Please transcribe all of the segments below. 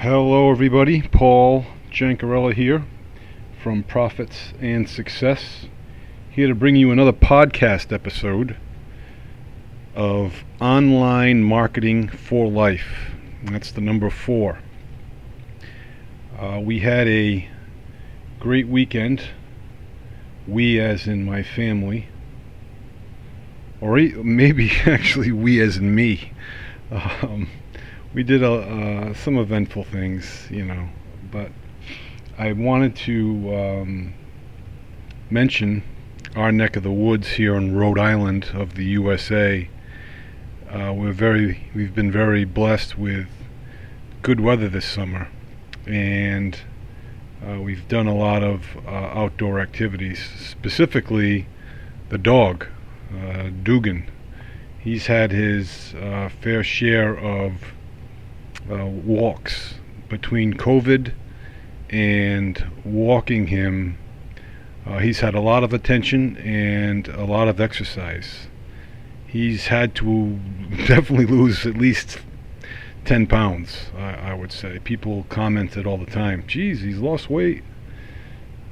Hello, everybody. Paul Jancarella here from Profits and Success. Here to bring you another podcast episode of Online Marketing for Life. That's the number four. Uh, we had a great weekend. We, as in my family, or maybe actually we, as in me. Um, we did uh, some eventful things, you know, but I wanted to um, mention our neck of the woods here in Rhode Island of the USA. Uh, we're very, we've been very blessed with good weather this summer, and uh, we've done a lot of uh, outdoor activities. Specifically, the dog, uh, Dugan. He's had his uh, fair share of uh, walks between COVID and walking him. Uh, he's had a lot of attention and a lot of exercise. He's had to definitely lose at least 10 pounds, I, I would say. People commented all the time, geez, he's lost weight.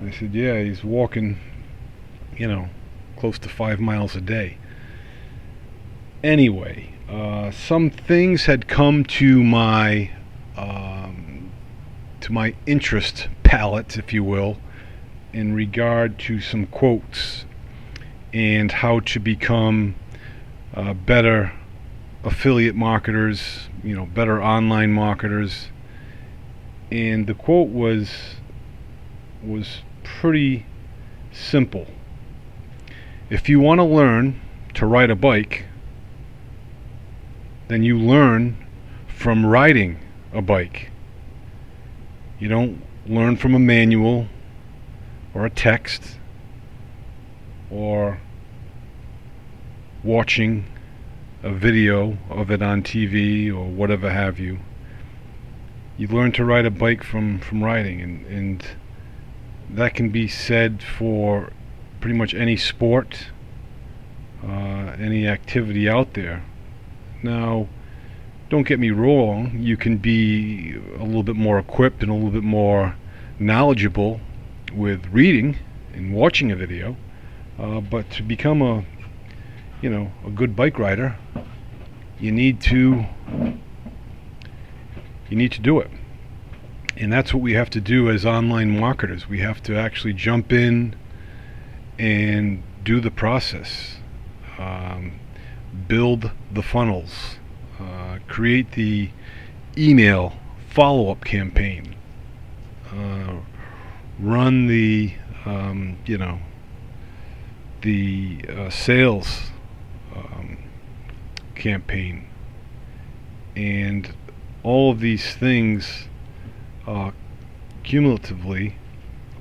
I said, yeah, he's walking, you know, close to five miles a day. Anyway, uh, some things had come to my um, to my interest palette, if you will, in regard to some quotes and how to become uh, better affiliate marketers, you know, better online marketers. And the quote was was pretty simple. If you want to learn to ride a bike, then you learn from riding a bike. You don't learn from a manual or a text or watching a video of it on TV or whatever have you. You learn to ride a bike from, from riding, and, and that can be said for pretty much any sport, uh, any activity out there. Now, don't get me wrong, you can be a little bit more equipped and a little bit more knowledgeable with reading and watching a video, uh, but to become a you know a good bike rider, you need to you need to do it. And that's what we have to do as online marketers. We have to actually jump in and do the process. Um, build the funnels, uh, create the email follow up campaign, uh, run the, um, you know, the uh, sales um, campaign. And all of these things uh, cumulatively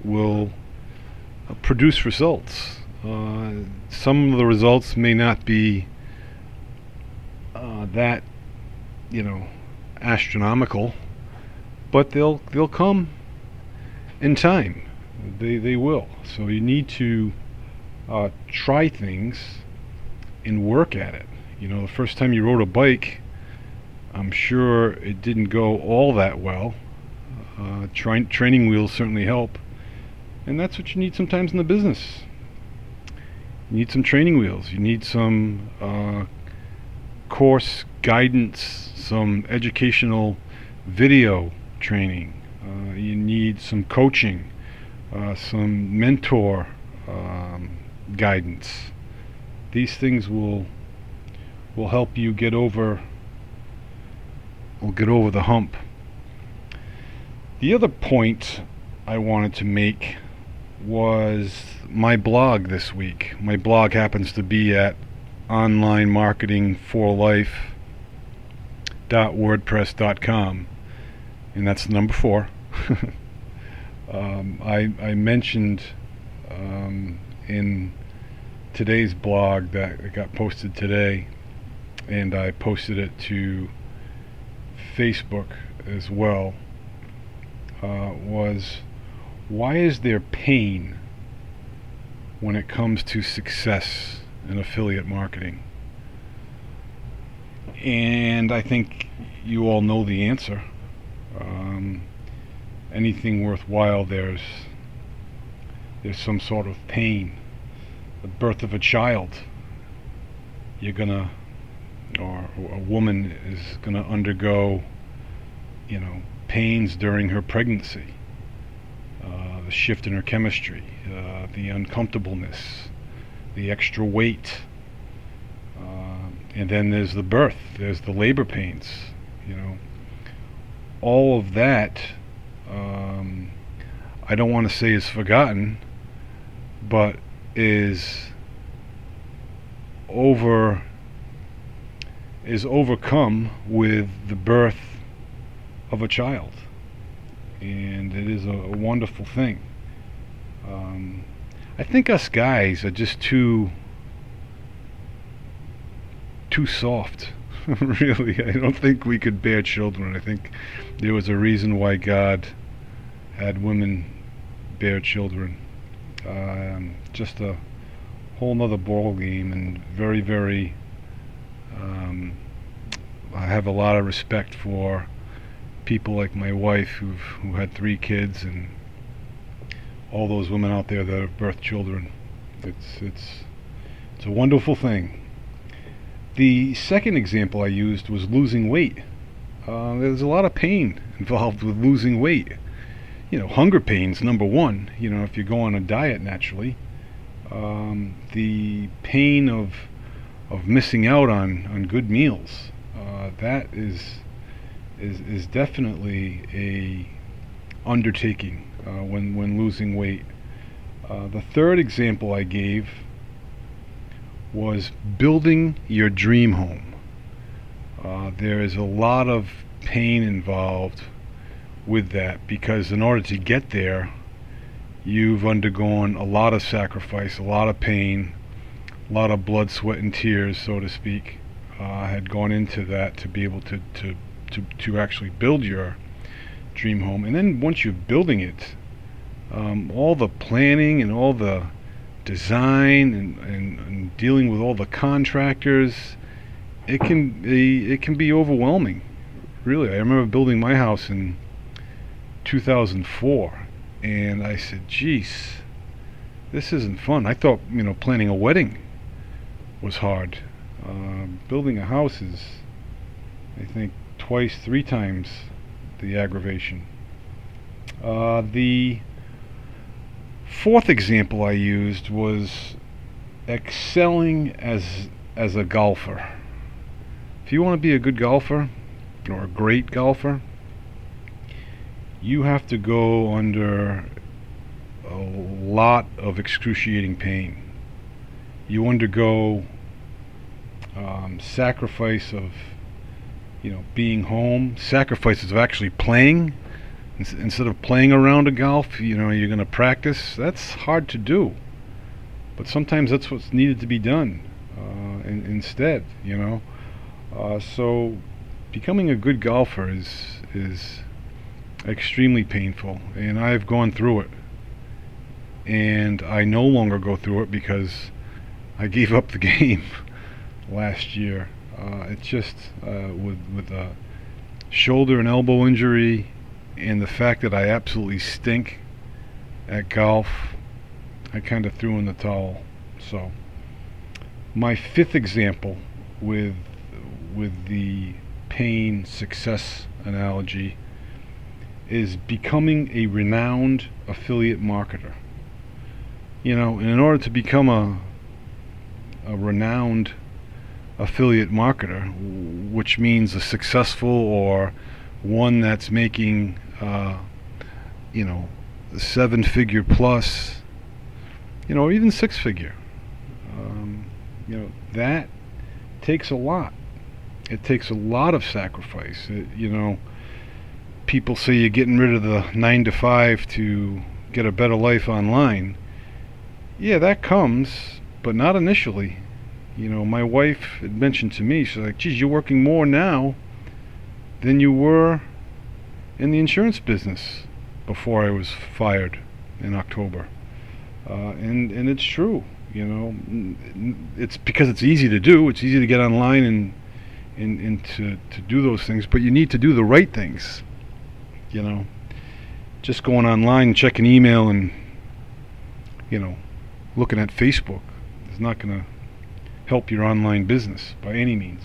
will uh, produce results. Uh, some of the results may not be that you know astronomical, but they'll they'll come in time. They they will. So you need to uh, try things and work at it. You know, the first time you rode a bike, I'm sure it didn't go all that well. Uh, tra- training wheels certainly help, and that's what you need sometimes in the business. You need some training wheels. You need some uh, course guidance, some educational video training. Uh, you need some coaching, uh, some mentor um, guidance. These things will will help you get over will get over the hump. The other point I wanted to make was my blog this week. My blog happens to be at online marketing for life and that's number four. Um, I, I mentioned um, in today's blog that got posted today and I posted it to Facebook as well uh, was why is there pain when it comes to success in affiliate marketing? And I think you all know the answer. Um, anything worthwhile, there's there's some sort of pain. The birth of a child, you're gonna, or a woman is gonna undergo, you know, pains during her pregnancy, uh, the shift in her chemistry, uh, the uncomfortableness, the extra weight, uh, and then there's the birth, there's the labor pains, you know. All of that, um, I don't want to say is forgotten, but is over is overcome with the birth of a child, and it is a, a wonderful thing. Um, I think us guys are just too too soft. really, I don't think we could bear children. I think there was a reason why God had women bear children. Um, just a whole nother ball game, and very, very. Um, I have a lot of respect for people like my wife who've who had three kids and all those women out there that have birthed children. It's it's it's a wonderful thing. The second example I used was losing weight. Uh, there's a lot of pain involved with losing weight. You know, hunger pains number one. You know, if you go on a diet naturally, um, the pain of of missing out on on good meals. Uh, that is is is definitely a undertaking uh, when when losing weight. Uh, the third example I gave was building your dream home. Uh, there is a lot of pain involved with that because in order to get there, you've undergone a lot of sacrifice, a lot of pain, a lot of blood, sweat, and tears, so to speak, uh, had gone into that to be able to, to, to, to actually build your dream home. And then once you're building it, um, all the planning and all the design and, and, and, dealing with all the contractors, it can be, it can be overwhelming. Really, I remember building my house in 2004 and I said, "Geez, this isn't fun." I thought, you know, planning a wedding was hard. Uh, building a house is, I think, twice, three times the aggravation. Uh, the fourth example I used was excelling as as a golfer. If you want to be a good golfer or a great golfer, you have to go under a lot of excruciating pain. You undergo um, sacrifice of, you know, being home, sacrifices of actually playing. Instead of playing around a golf, you know, you're going to practice. That's hard to do. But sometimes that's what's needed to be done uh, in, instead, you know. Uh, so becoming a good golfer is is extremely painful, and I've gone through it. And I no longer go through it because I gave up the game last year. Uh, it's just uh, with with a shoulder and elbow injury, and the fact that I absolutely stink at golf. I kind of threw in the towel. So my fifth example with with the pain success analogy is becoming a renowned affiliate marketer. You know, in order to become a a renowned affiliate marketer, which means a successful or one that's making, uh, you know, seven figure plus, you know, even six figure. Um, you know, that takes a lot. It takes a lot of sacrifice. It, you know, people say you're getting rid of the nine to five to get a better life online. Yeah, that comes, but not initially. You know, my wife had mentioned to me, she's like, geez, you're working more now than you were in the insurance business before I was fired in October. Uh, and, and it's true, you know, it's because it's easy to do. It's easy to get online and, and, and to, to do those things, but you need to do the right things You know, just going online, checking email, and you know, looking at Facebook is not going to help your online business by any means.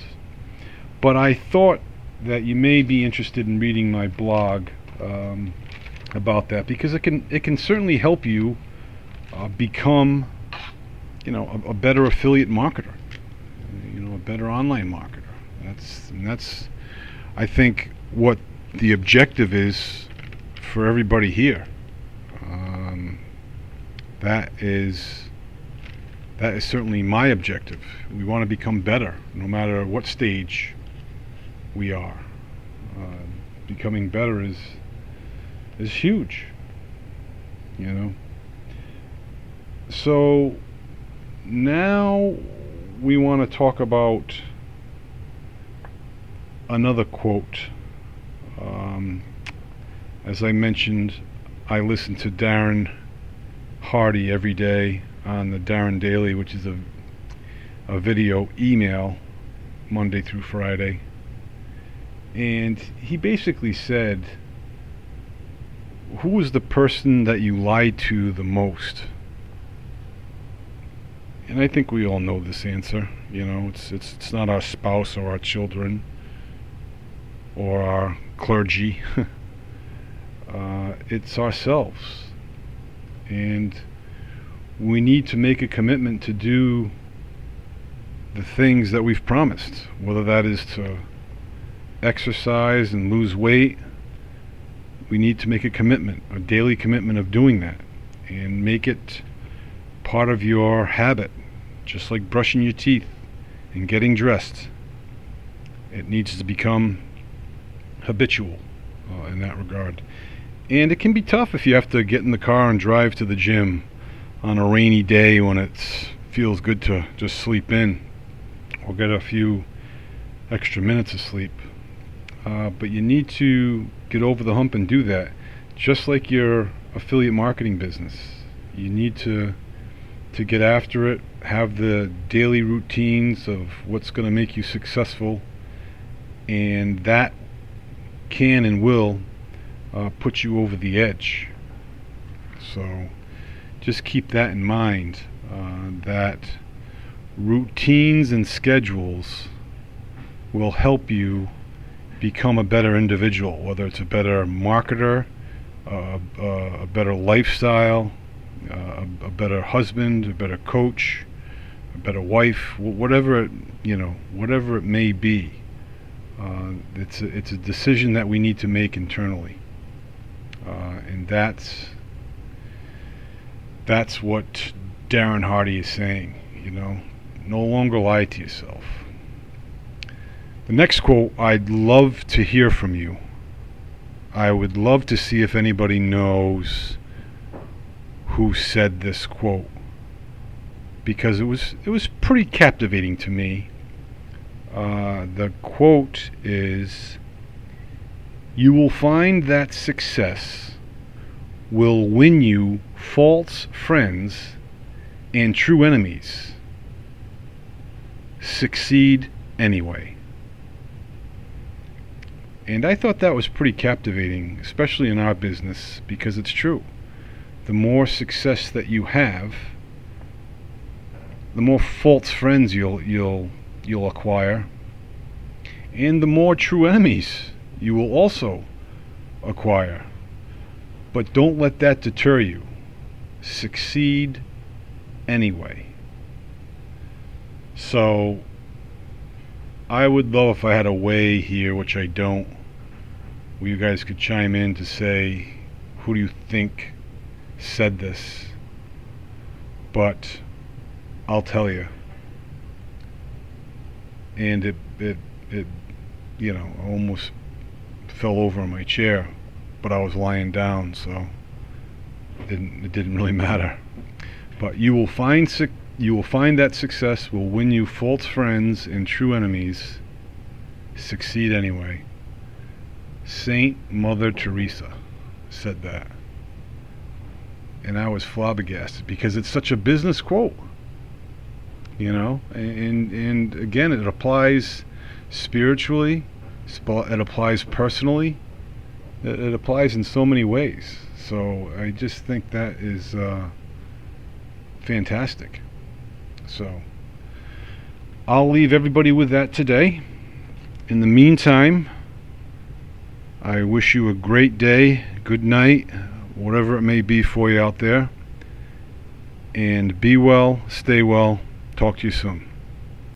But I thought that you may be interested in reading my blog um, about that because it can it can certainly help you uh, become you know a, a, better affiliate marketer, you know a better online marketer. That's that's I think what the objective is for everybody here. Um, that is that is certainly my objective. We want to become better, no matter what stage we are. Uh, becoming better is is huge. You know. So now we want to talk about another quote. Um, as I mentioned, I listen to Darren Hardy every day on the Darren Daily, which is a a video email Monday through Friday. And he basically said, Who is the person that you lie to the most? And I think we all know this answer. You know, it's it's it's not our spouse or our children or our clergy. uh, it's ourselves. And we need to make a commitment to do the things that we've promised, whether that is to exercise and lose weight. We need to make a commitment, a daily commitment of doing that, and make it part of your habit, just like brushing your teeth and getting dressed. It needs to become habitual uh, in that regard. And it can be tough if you have to get in the car and drive to the gym on a rainy day when it feels good to just sleep in or get a few extra minutes of sleep. Uh, but you need to get over the hump and do that. Just like your affiliate marketing business, you need to to get after it. Have the daily routines of what's going to make you successful, and that can and will uh, put you over the edge. So just keep that in mind. Uh, that routines and schedules will help you become a better individual, whether it's a better marketer, uh, uh, a better lifestyle, uh, a, better husband, a better coach, a better wife, whatever it, you know, whatever it may be. Uh, it's a, it's a decision that we need to make internally, uh, and that's that's what Darren Hardy is saying. You know, no longer lie to yourself. The next quote, I'd love to hear from you. I would love to see if anybody knows who said this quote because it was it was pretty captivating to me. Uh, the quote is, "You will find that success will win you false friends and true enemies. Succeed anyway." And I thought that was pretty captivating, especially in our business, because it's true. The more success that you have, the more false friends you'll you'll you'll acquire, and the more true enemies you will also acquire. But don't let that deter you. Succeed anyway. So I would love if I had a way here, which I don't, where you guys could chime in to say, who do you think said this? But I'll tell you. And it, it, it, you know, almost fell over in my chair, but I was lying down, so didn't, it didn't really matter. But you will find you will find that success will win you false friends and true enemies. Succeed anyway. Saint Mother Teresa said that. And I was flabbergasted because it's such a business quote. You know, and and again it applies spiritually, it applies personally, it applies in so many ways. So I just think that is uh, fantastic. So I'll leave everybody with that today. In the meantime, I wish you a great day, good night, whatever it may be for you out there. And be well, stay well. Talk to you soon.